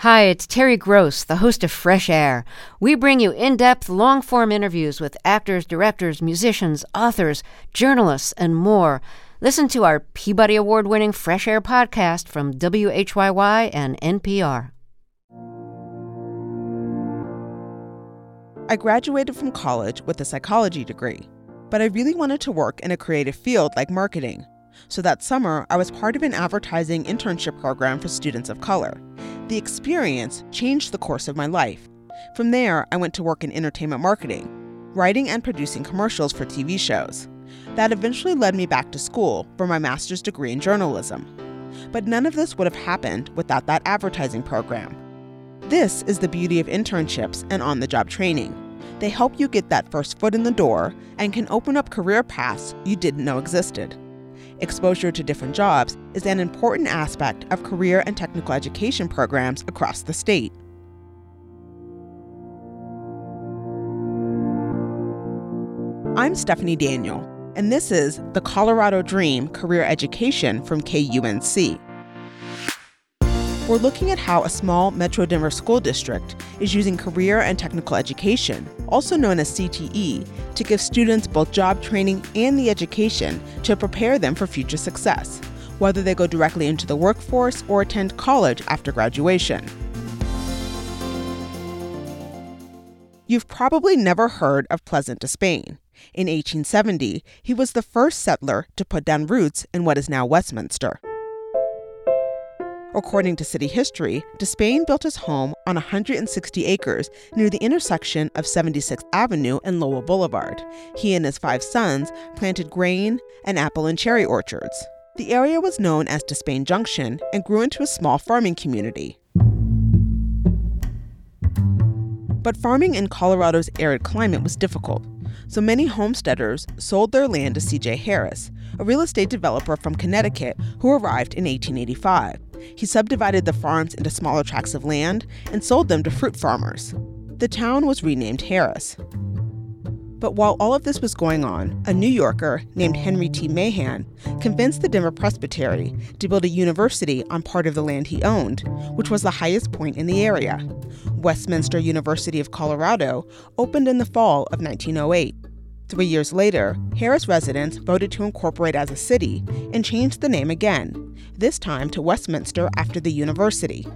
Hi, it's Terry Gross, the host of Fresh Air. We bring you in depth, long form interviews with actors, directors, musicians, authors, journalists, and more. Listen to our Peabody Award winning Fresh Air podcast from WHYY and NPR. I graduated from college with a psychology degree, but I really wanted to work in a creative field like marketing. So that summer, I was part of an advertising internship program for students of color. The experience changed the course of my life. From there, I went to work in entertainment marketing, writing and producing commercials for TV shows. That eventually led me back to school for my master's degree in journalism. But none of this would have happened without that advertising program. This is the beauty of internships and on the job training. They help you get that first foot in the door and can open up career paths you didn't know existed. Exposure to different jobs is an important aspect of career and technical education programs across the state. I'm Stephanie Daniel, and this is the Colorado Dream Career Education from KUNC. We're looking at how a small Metro Denver school district is using career and technical education, also known as CTE, to give students both job training and the education to prepare them for future success, whether they go directly into the workforce or attend college after graduation. You've probably never heard of Pleasant Despain. In 1870, he was the first settler to put down roots in what is now Westminster. According to city history, Despain built his home on 160 acres near the intersection of 76th Avenue and Lowell Boulevard. He and his five sons planted grain and apple and cherry orchards. The area was known as Despain Junction and grew into a small farming community. But farming in Colorado's arid climate was difficult, so many homesteaders sold their land to C.J. Harris, a real estate developer from Connecticut who arrived in 1885. He subdivided the farms into smaller tracts of land and sold them to fruit farmers. The town was renamed Harris. But while all of this was going on, a New Yorker named Henry T. Mayham convinced the Denver Presbytery to build a university on part of the land he owned, which was the highest point in the area. Westminster University of Colorado opened in the fall of 1908. Three years later, Harris residents voted to incorporate as a city and changed the name again, this time to Westminster after the university.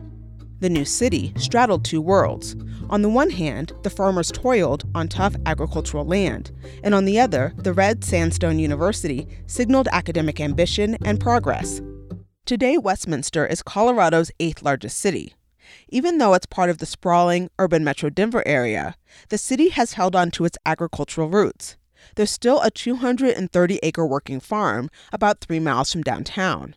The new city straddled two worlds. On the one hand, the farmers toiled on tough agricultural land, and on the other, the red sandstone university signaled academic ambition and progress. Today, Westminster is Colorado's eighth largest city. Even though it's part of the sprawling urban metro Denver area, the city has held on to its agricultural roots there's still a 230 acre working farm about three miles from downtown.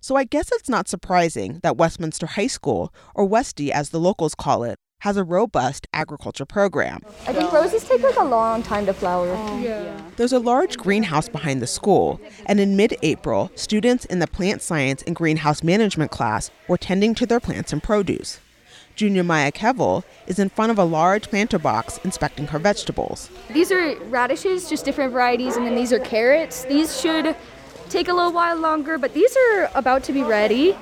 So I guess it's not surprising that Westminster High School, or Westy as the locals call it, has a robust agriculture program. I think roses take like a long time to flower. Oh, yeah. There's a large greenhouse behind the school, and in mid April, students in the plant science and greenhouse management class were tending to their plants and produce. Junior Maya Kevel is in front of a large planter box inspecting her vegetables. These are radishes, just different varieties, and then these are carrots. These should take a little while longer, but these are about to be ready.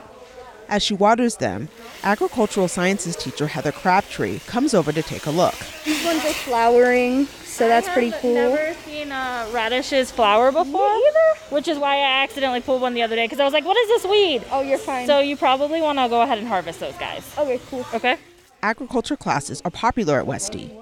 As she waters them, agricultural sciences teacher Heather Crabtree comes over to take a look. These ones are flowering, so that's pretty cool. Never seen uh, radishes flower before. Me either. Which is why I accidentally pulled one the other day because I was like, "What is this weed?" Oh, you're fine. So you probably want to go ahead and harvest those guys. Okay, cool. Okay. Agriculture classes are popular at Westy.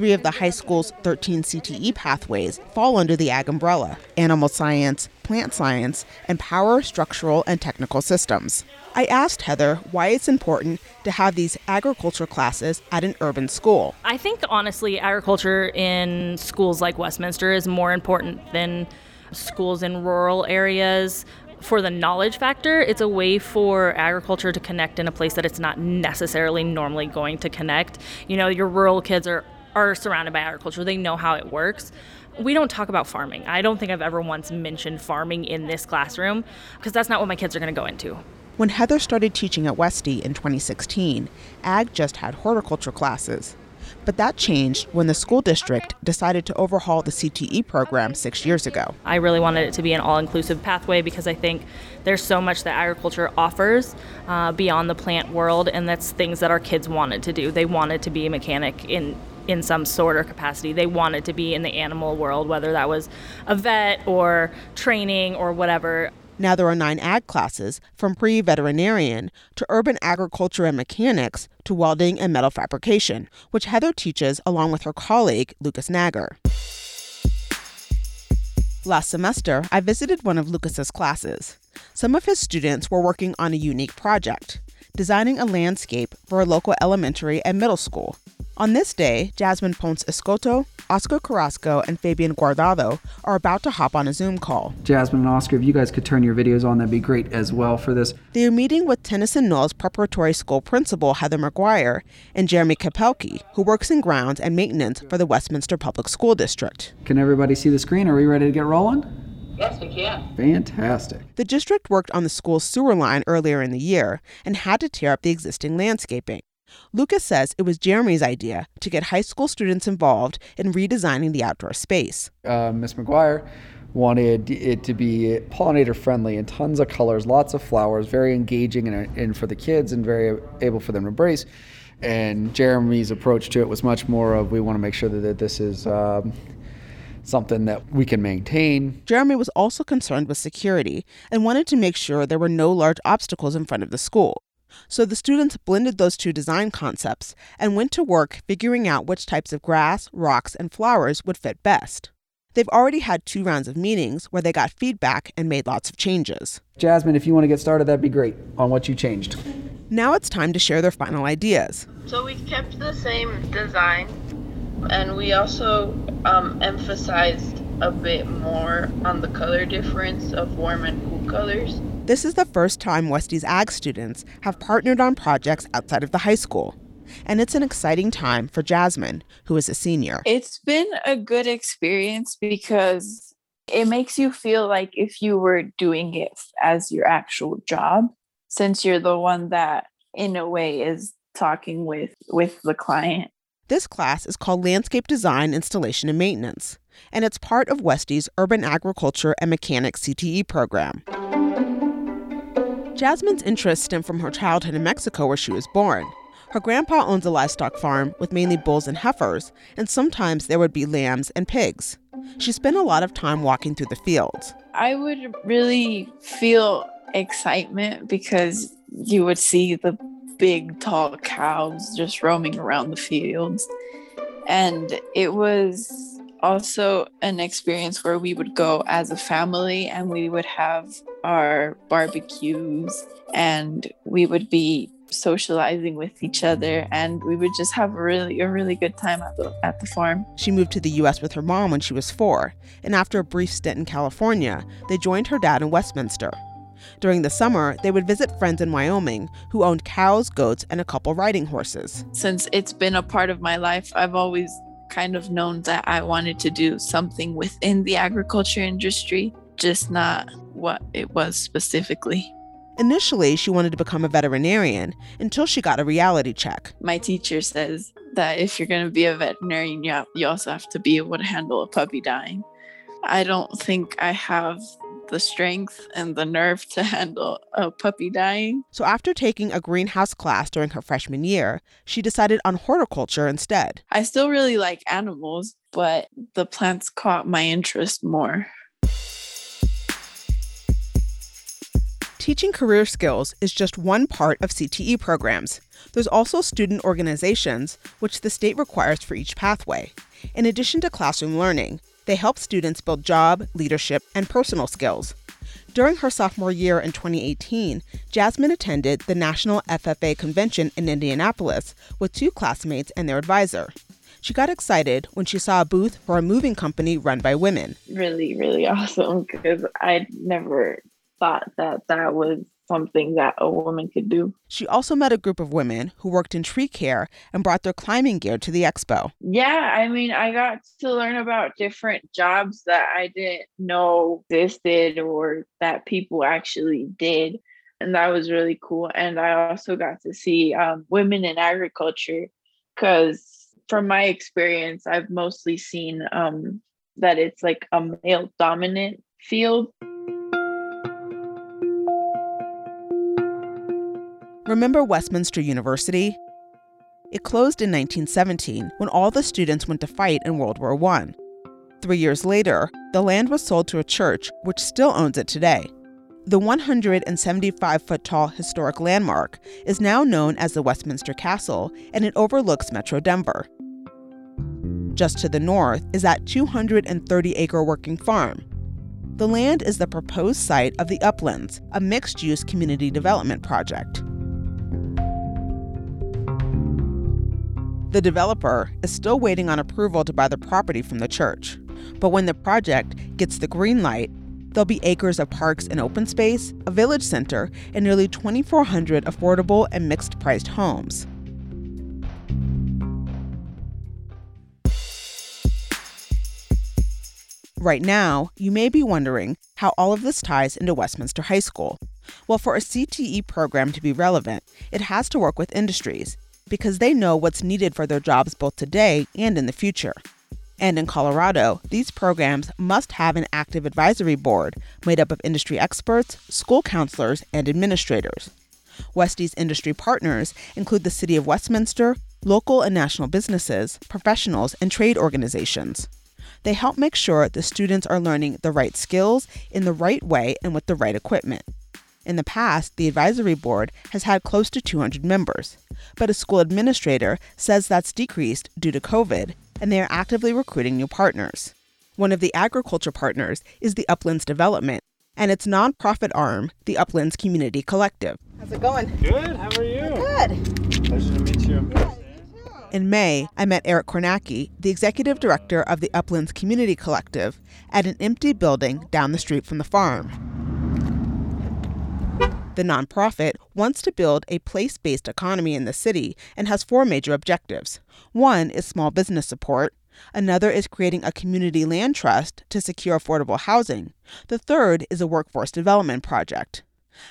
Three of the high school's 13 CTE pathways fall under the AG umbrella animal science, plant science, and power, structural, and technical systems. I asked Heather why it's important to have these agriculture classes at an urban school. I think, honestly, agriculture in schools like Westminster is more important than schools in rural areas. For the knowledge factor, it's a way for agriculture to connect in a place that it's not necessarily normally going to connect. You know, your rural kids are, are surrounded by agriculture, they know how it works we don't talk about farming. I don't think I've ever once mentioned farming in this classroom because that's not what my kids are going to go into. When Heather started teaching at Westy in 2016, Ag just had horticulture classes. But that changed when the school district decided to overhaul the CTE program six years ago. I really wanted it to be an all inclusive pathway because I think there's so much that agriculture offers uh, beyond the plant world, and that's things that our kids wanted to do. They wanted to be a mechanic in in some sort or capacity. They wanted to be in the animal world, whether that was a vet or training or whatever. Now there are nine ag classes, from pre veterinarian to urban agriculture and mechanics to welding and metal fabrication, which Heather teaches along with her colleague, Lucas Nagar. Last semester, I visited one of Lucas's classes. Some of his students were working on a unique project, designing a landscape for a local elementary and middle school. On this day, Jasmine Ponce Escoto, Oscar Carrasco, and Fabian Guardado are about to hop on a Zoom call. Jasmine and Oscar, if you guys could turn your videos on, that'd be great as well for this. They are meeting with Tennyson Knolls Preparatory School principal Heather McGuire and Jeremy Kapelke, who works in grounds and maintenance for the Westminster Public School District. Can everybody see the screen? Are we ready to get rolling? Yes, we can. Fantastic. The district worked on the school's sewer line earlier in the year and had to tear up the existing landscaping. Lucas says it was Jeremy's idea to get high school students involved in redesigning the outdoor space. Uh, Miss McGuire wanted it to be pollinator friendly and tons of colors, lots of flowers, very engaging and, and for the kids and very able for them to embrace. And Jeremy's approach to it was much more of we want to make sure that this is um, something that we can maintain. Jeremy was also concerned with security and wanted to make sure there were no large obstacles in front of the school. So the students blended those two design concepts and went to work figuring out which types of grass, rocks, and flowers would fit best. They've already had two rounds of meetings where they got feedback and made lots of changes. Jasmine, if you want to get started, that'd be great on what you changed. Now it's time to share their final ideas. So we kept the same design, and we also um, emphasized a bit more on the color difference of warm and cool colors. This is the first time Westy's ag students have partnered on projects outside of the high school. And it's an exciting time for Jasmine, who is a senior. It's been a good experience because it makes you feel like if you were doing it as your actual job, since you're the one that, in a way, is talking with with the client. This class is called Landscape Design, Installation, and Maintenance, and it's part of Westy's Urban Agriculture and Mechanics CTE program. Jasmine's interests stem from her childhood in Mexico, where she was born. Her grandpa owns a livestock farm with mainly bulls and heifers, and sometimes there would be lambs and pigs. She spent a lot of time walking through the fields. I would really feel excitement because you would see the big, tall cows just roaming around the fields. And it was also an experience where we would go as a family and we would have our barbecues and we would be socializing with each other and we would just have a really a really good time at the at the farm. She moved to the US with her mom when she was 4, and after a brief stint in California, they joined her dad in Westminster. During the summer, they would visit friends in Wyoming who owned cows, goats, and a couple riding horses. Since it's been a part of my life, I've always kind of known that I wanted to do something within the agriculture industry, just not what it was specifically. Initially, she wanted to become a veterinarian until she got a reality check. My teacher says that if you're going to be a veterinarian, you, have, you also have to be able to handle a puppy dying. I don't think I have the strength and the nerve to handle a puppy dying. So, after taking a greenhouse class during her freshman year, she decided on horticulture instead. I still really like animals, but the plants caught my interest more. Teaching career skills is just one part of CTE programs. There's also student organizations, which the state requires for each pathway. In addition to classroom learning, they help students build job, leadership, and personal skills. During her sophomore year in 2018, Jasmine attended the National FFA convention in Indianapolis with two classmates and their advisor. She got excited when she saw a booth for a moving company run by women. Really, really awesome because I never thought that that was something that a woman could do. She also met a group of women who worked in tree care and brought their climbing gear to the expo. Yeah, I mean, I got to learn about different jobs that I didn't know existed or that people actually did. And that was really cool. And I also got to see um, women in agriculture because from my experience, I've mostly seen um, that it's like a male dominant field. Remember Westminster University? It closed in 1917 when all the students went to fight in World War I. Three years later, the land was sold to a church which still owns it today. The 175 foot tall historic landmark is now known as the Westminster Castle and it overlooks Metro Denver. Just to the north is that 230 acre working farm. The land is the proposed site of the Uplands, a mixed use community development project. The developer is still waiting on approval to buy the property from the church. But when the project gets the green light, there'll be acres of parks and open space, a village center, and nearly 2,400 affordable and mixed priced homes. Right now, you may be wondering how all of this ties into Westminster High School. Well, for a CTE program to be relevant, it has to work with industries because they know what's needed for their jobs both today and in the future. And in Colorado, these programs must have an active advisory board made up of industry experts, school counselors, and administrators. Westy's industry partners include the City of Westminster, local and national businesses, professionals, and trade organizations. They help make sure the students are learning the right skills in the right way and with the right equipment. In the past, the advisory board has had close to 200 members, but a school administrator says that's decreased due to COVID, and they are actively recruiting new partners. One of the agriculture partners is the Uplands Development and its nonprofit arm, the Uplands Community Collective. How's it going? Good. How are you? Good. Pleasure to meet you. In May, I met Eric Kornacki, the executive director of the Uplands Community Collective, at an empty building down the street from the farm. The nonprofit wants to build a place based economy in the city and has four major objectives. One is small business support, another is creating a community land trust to secure affordable housing, the third is a workforce development project.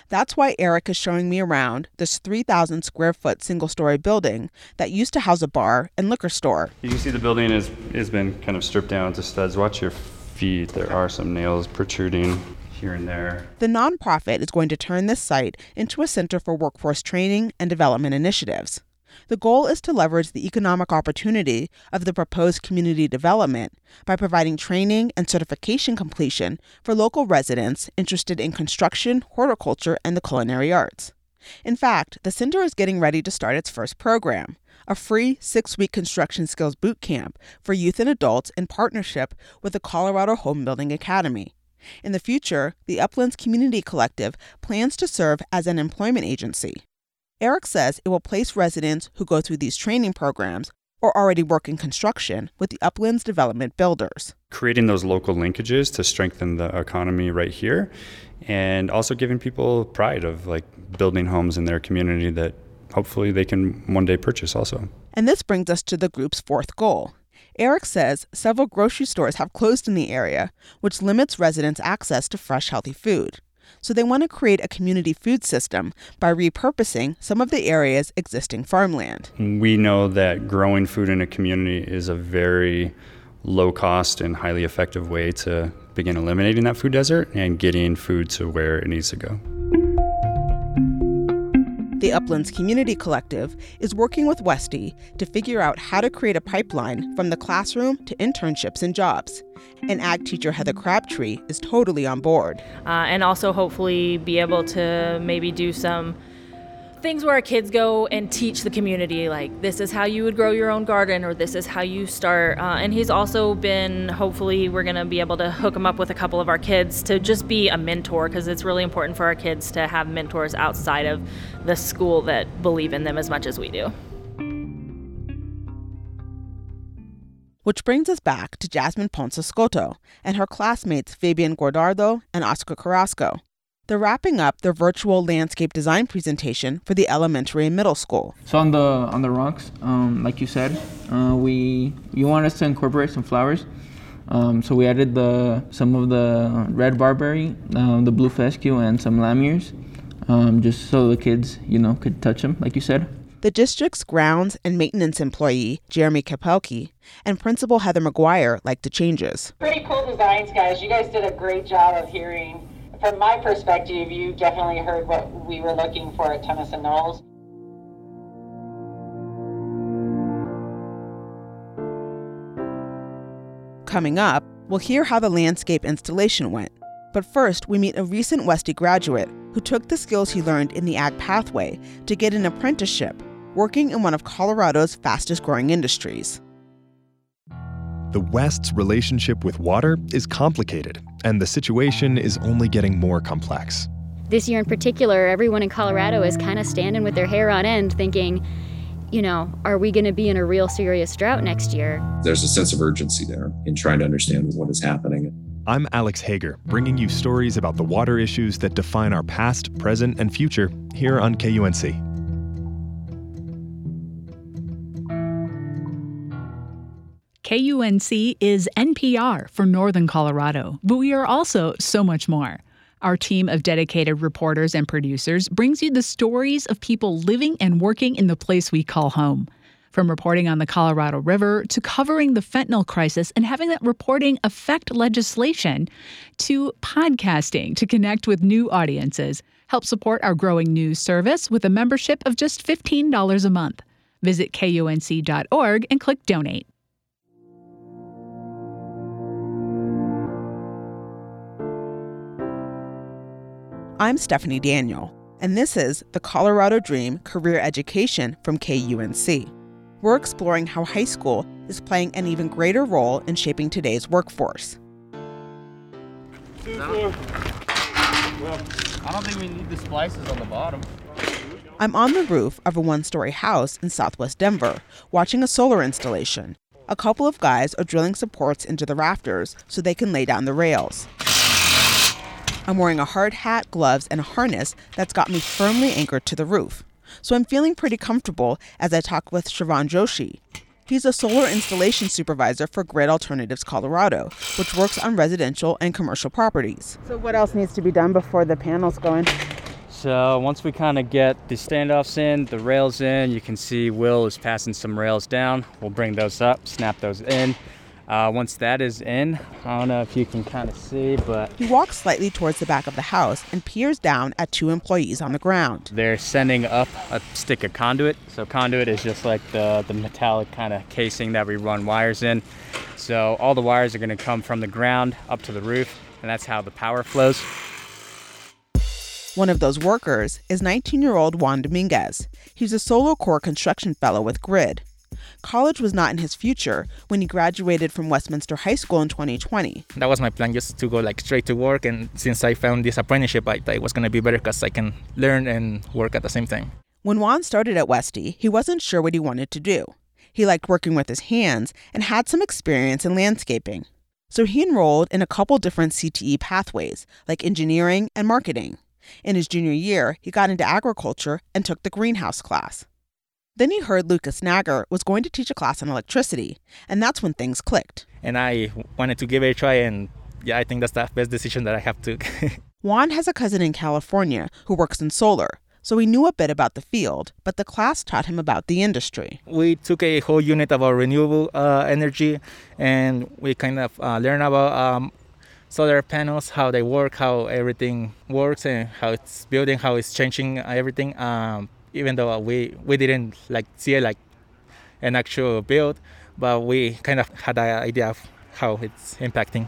That's why Eric is showing me around this 3,000 square foot single story building that used to house a bar and liquor store. You can see the building has, has been kind of stripped down to studs. Watch your feet, there are some nails protruding here and there. The nonprofit is going to turn this site into a center for workforce training and development initiatives. The goal is to leverage the economic opportunity of the proposed community development by providing training and certification completion for local residents interested in construction, horticulture, and the culinary arts. In fact, the center is getting ready to start its first program, a free six week construction skills boot camp for youth and adults in partnership with the Colorado Home Building Academy. In the future, the Uplands Community Collective plans to serve as an employment agency. Eric says it will place residents who go through these training programs or already work in construction with the Uplands Development Builders. Creating those local linkages to strengthen the economy right here and also giving people pride of like building homes in their community that hopefully they can one day purchase also. And this brings us to the group's fourth goal Eric says several grocery stores have closed in the area, which limits residents' access to fresh, healthy food. So they want to create a community food system by repurposing some of the area's existing farmland. We know that growing food in a community is a very low cost and highly effective way to begin eliminating that food desert and getting food to where it needs to go. The Uplands Community Collective is working with Westy to figure out how to create a pipeline from the classroom to internships and jobs. And ag teacher Heather Crabtree is totally on board. Uh, and also, hopefully, be able to maybe do some things where our kids go and teach the community like this is how you would grow your own garden or this is how you start uh, and he's also been hopefully we're going to be able to hook him up with a couple of our kids to just be a mentor because it's really important for our kids to have mentors outside of the school that believe in them as much as we do Which brings us back to Jasmine Ponce Escoto and her classmates Fabian Guardado and Oscar Carrasco. They're wrapping up their virtual landscape design presentation for the elementary and middle school. So on the on the rocks, um, like you said, uh, we you want us to incorporate some flowers. Um, so we added the some of the red barberry, uh, the blue fescue, and some lammerts, um, just so the kids, you know, could touch them, like you said. The district's grounds and maintenance employee, Jeremy Kapelke, and Principal Heather McGuire liked the changes. Pretty cool designs, guys. You guys did a great job of hearing. From my perspective, you definitely heard what we were looking for at Tennyson Knolls. Coming up, we'll hear how the landscape installation went. But first, we meet a recent Westy graduate who took the skills he learned in the ag pathway to get an apprenticeship working in one of Colorado's fastest growing industries. The West's relationship with water is complicated, and the situation is only getting more complex. This year in particular, everyone in Colorado is kind of standing with their hair on end thinking, you know, are we going to be in a real serious drought next year? There's a sense of urgency there in trying to understand what is happening. I'm Alex Hager, bringing you stories about the water issues that define our past, present, and future here on KUNC. KUNC is NPR for Northern Colorado, but we are also so much more. Our team of dedicated reporters and producers brings you the stories of people living and working in the place we call home. From reporting on the Colorado River to covering the fentanyl crisis and having that reporting affect legislation to podcasting to connect with new audiences. Help support our growing news service with a membership of just $15 a month. Visit kunc.org and click donate. I'm Stephanie Daniel, and this is the Colorado Dream Career Education from KUNC. We're exploring how high school is playing an even greater role in shaping today's workforce. Well, I don't think we need the splices on the bottom. I'm on the roof of a one story house in southwest Denver, watching a solar installation. A couple of guys are drilling supports into the rafters so they can lay down the rails. I'm wearing a hard hat, gloves, and a harness that's got me firmly anchored to the roof. So I'm feeling pretty comfortable as I talk with Shravan Joshi. He's a solar installation supervisor for Grid Alternatives Colorado, which works on residential and commercial properties. So, what else needs to be done before the panels go in? So, once we kind of get the standoffs in, the rails in, you can see Will is passing some rails down. We'll bring those up, snap those in. Uh, once that is in, I don't know if you can kind of see, but He walks slightly towards the back of the house and peers down at two employees on the ground. they're sending up a stick of conduit. So conduit is just like the, the metallic kind of casing that we run wires in. So all the wires are going to come from the ground up to the roof, and that's how the power flows. One of those workers is 19 year old Juan Dominguez. He's a Solar Corps construction fellow with Grid. College was not in his future when he graduated from Westminster High School in 2020. That was my plan, just to go like straight to work. And since I found this apprenticeship, I thought it was going to be better because I can learn and work at the same time. When Juan started at Westy, he wasn't sure what he wanted to do. He liked working with his hands and had some experience in landscaping. So he enrolled in a couple different CTE pathways, like engineering and marketing. In his junior year, he got into agriculture and took the greenhouse class. Then he heard Lucas Nagar was going to teach a class on electricity, and that's when things clicked. And I wanted to give it a try, and yeah, I think that's the best decision that I have took. Juan has a cousin in California who works in solar, so he knew a bit about the field, but the class taught him about the industry. we took a whole unit about renewable uh, energy, and we kind of uh, learned about um, solar panels, how they work, how everything works, and how it's building, how it's changing everything. Um, even though uh, we we didn't like see it like an actual build, but we kind of had an idea of how it's impacting.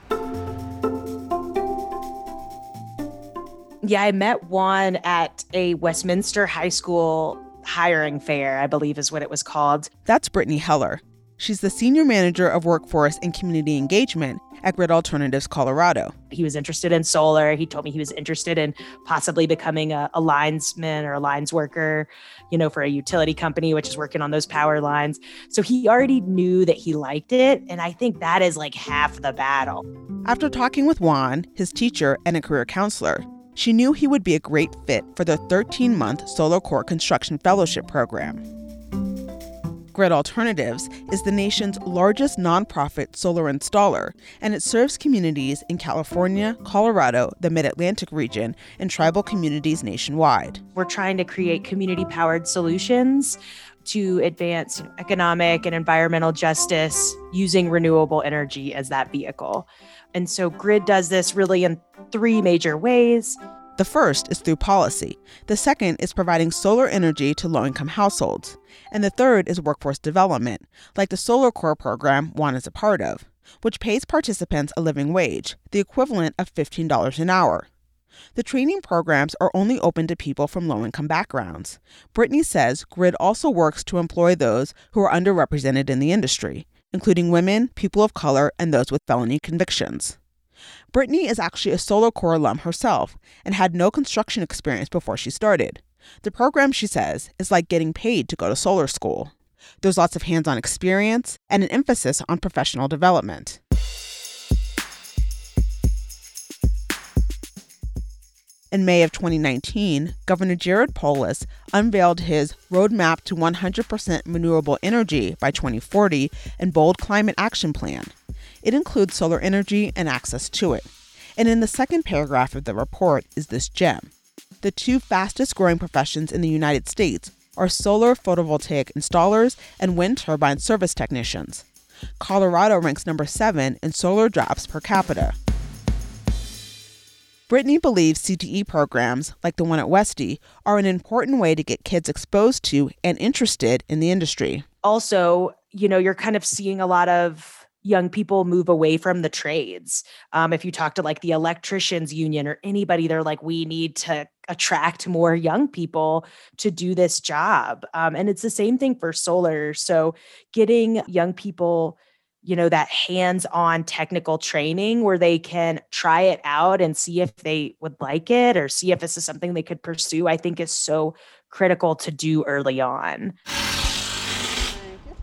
Yeah, I met Juan at a Westminster High School hiring fair, I believe is what it was called. That's Brittany Heller. She's the Senior Manager of Workforce and Community Engagement at Grid Alternatives Colorado. He was interested in solar. He told me he was interested in possibly becoming a, a linesman or a lines worker, you know, for a utility company, which is working on those power lines. So he already knew that he liked it. And I think that is like half the battle. After talking with Juan, his teacher, and a career counselor, she knew he would be a great fit for the 13 month Solar Corps Construction Fellowship Program. Grid Alternatives is the nation's largest nonprofit solar installer, and it serves communities in California, Colorado, the Mid Atlantic region, and tribal communities nationwide. We're trying to create community powered solutions to advance economic and environmental justice using renewable energy as that vehicle. And so Grid does this really in three major ways. The first is through policy. The second is providing solar energy to low income households. And the third is workforce development, like the Solar Corps program Juan is a part of, which pays participants a living wage, the equivalent of $15 an hour. The training programs are only open to people from low income backgrounds. Brittany says GRID also works to employ those who are underrepresented in the industry, including women, people of color, and those with felony convictions. Brittany is actually a Solar Corps alum herself and had no construction experience before she started. The program, she says, is like getting paid to go to solar school. There's lots of hands on experience and an emphasis on professional development. In May of 2019, Governor Jared Polis unveiled his Roadmap to 100% Renewable Energy by 2040 and Bold Climate Action Plan. It includes solar energy and access to it. And in the second paragraph of the report is this gem. The two fastest growing professions in the United States are solar photovoltaic installers and wind turbine service technicians. Colorado ranks number seven in solar jobs per capita. Brittany believes CTE programs, like the one at Westy, are an important way to get kids exposed to and interested in the industry. Also, you know, you're kind of seeing a lot of young people move away from the trades. Um, if you talk to like the electricians union or anybody, they're like, we need to attract more young people to do this job. Um, and it's the same thing for solar. So getting young people you know that hands-on technical training where they can try it out and see if they would like it or see if this is something they could pursue i think is so critical to do early on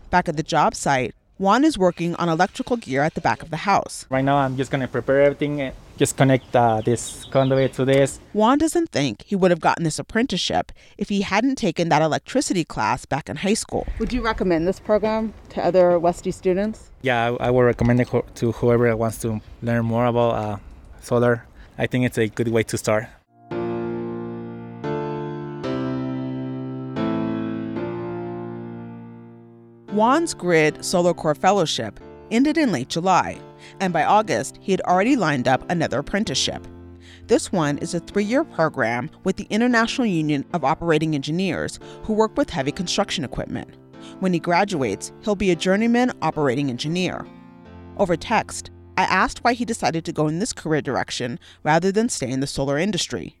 back at the job site Juan is working on electrical gear at the back of the house. Right now, I'm just going to prepare everything and just connect uh, this conduit to this. Juan doesn't think he would have gotten this apprenticeship if he hadn't taken that electricity class back in high school. Would you recommend this program to other Westy students? Yeah, I, I would recommend it to whoever wants to learn more about uh, solar. I think it's a good way to start. Juan's Grid Solar Corps Fellowship ended in late July, and by August, he had already lined up another apprenticeship. This one is a three year program with the International Union of Operating Engineers who work with heavy construction equipment. When he graduates, he'll be a journeyman operating engineer. Over text, I asked why he decided to go in this career direction rather than stay in the solar industry.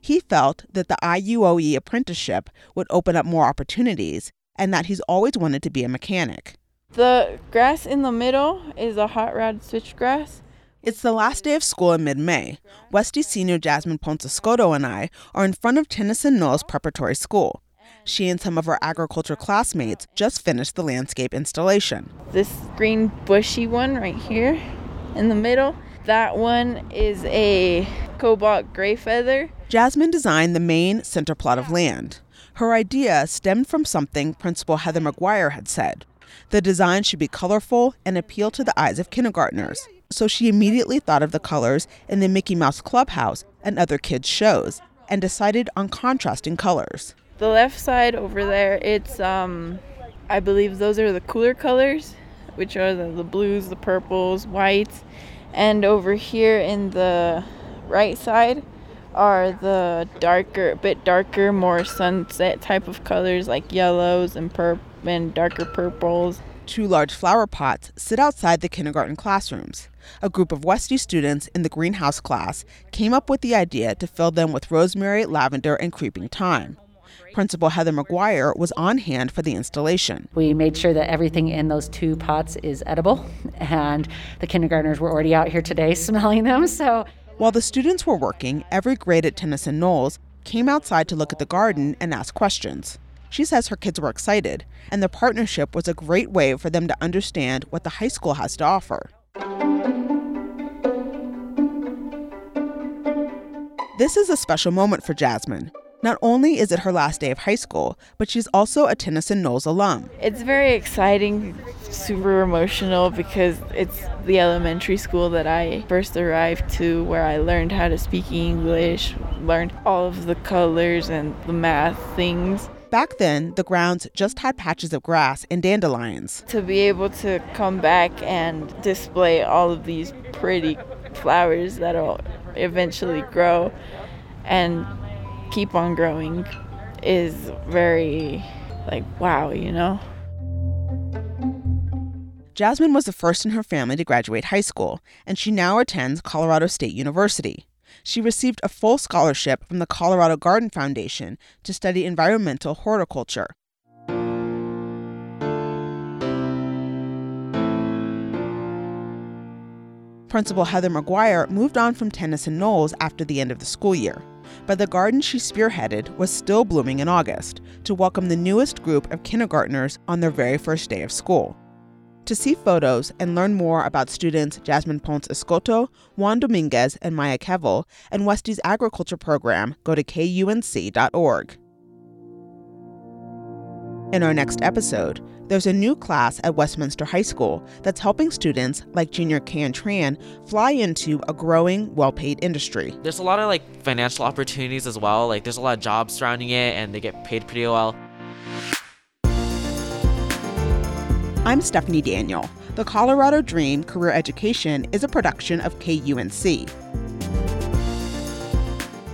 He felt that the IUOE apprenticeship would open up more opportunities and that he's always wanted to be a mechanic. The grass in the middle is a hot rod switchgrass. It's the last day of school in mid May. Westy senior Jasmine Ponce Escoto and I are in front of Tennyson Knolls Preparatory School. She and some of her agriculture classmates just finished the landscape installation. This green bushy one right here in the middle, that one is a cobalt gray feather. Jasmine designed the main center plot of land. Her idea stemmed from something Principal Heather McGuire had said. The design should be colorful and appeal to the eyes of kindergartners. So she immediately thought of the colors in the Mickey Mouse Clubhouse and other kids' shows and decided on contrasting colors. The left side over there, it's um I believe those are the cooler colors, which are the, the blues, the purples, whites, and over here in the right side, are the darker, bit darker, more sunset type of colors like yellows and purple and darker purples. Two large flower pots sit outside the kindergarten classrooms. A group of Westy students in the greenhouse class came up with the idea to fill them with rosemary, lavender, and creeping thyme. Principal Heather McGuire was on hand for the installation. We made sure that everything in those two pots is edible, and the kindergartners were already out here today smelling them. So while the students were working, every grade at Tennyson Knolls came outside to look at the garden and ask questions. She says her kids were excited, and the partnership was a great way for them to understand what the high school has to offer. This is a special moment for Jasmine. Not only is it her last day of high school, but she's also a Tennyson Knolls alum. It's very exciting, super emotional because it's the elementary school that I first arrived to where I learned how to speak English, learned all of the colors and the math things. Back then, the grounds just had patches of grass and dandelions. To be able to come back and display all of these pretty flowers that'll eventually grow and keep on growing is very like wow, you know. Jasmine was the first in her family to graduate high school, and she now attends Colorado State University. She received a full scholarship from the Colorado Garden Foundation to study environmental horticulture. Principal Heather McGuire moved on from Tennyson Knolls after the end of the school year, but the garden she spearheaded was still blooming in August to welcome the newest group of kindergartners on their very first day of school. To see photos and learn more about students Jasmine Ponce Escoto, Juan Dominguez, and Maya Kevel, and Westy's agriculture program, go to kunc.org. In our next episode, there's a new class at Westminster High School that's helping students like junior Can Tran fly into a growing, well paid industry. There's a lot of like financial opportunities as well. Like there's a lot of jobs surrounding it and they get paid pretty well. I'm Stephanie Daniel. The Colorado Dream Career Education is a production of KUNC.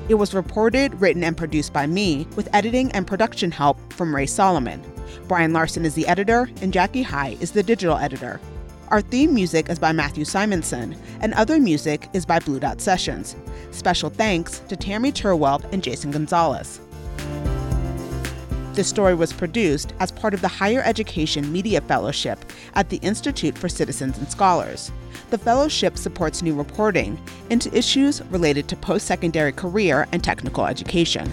It was reported, written, and produced by me, with editing and production help from Ray Solomon. Brian Larson is the editor, and Jackie High is the digital editor. Our theme music is by Matthew Simonson, and other music is by Blue Dot Sessions. Special thanks to Tammy Turwelp and Jason Gonzalez. This story was produced as part of the Higher Education Media Fellowship at the Institute for Citizens and Scholars. The fellowship supports new reporting into issues related to post secondary career and technical education.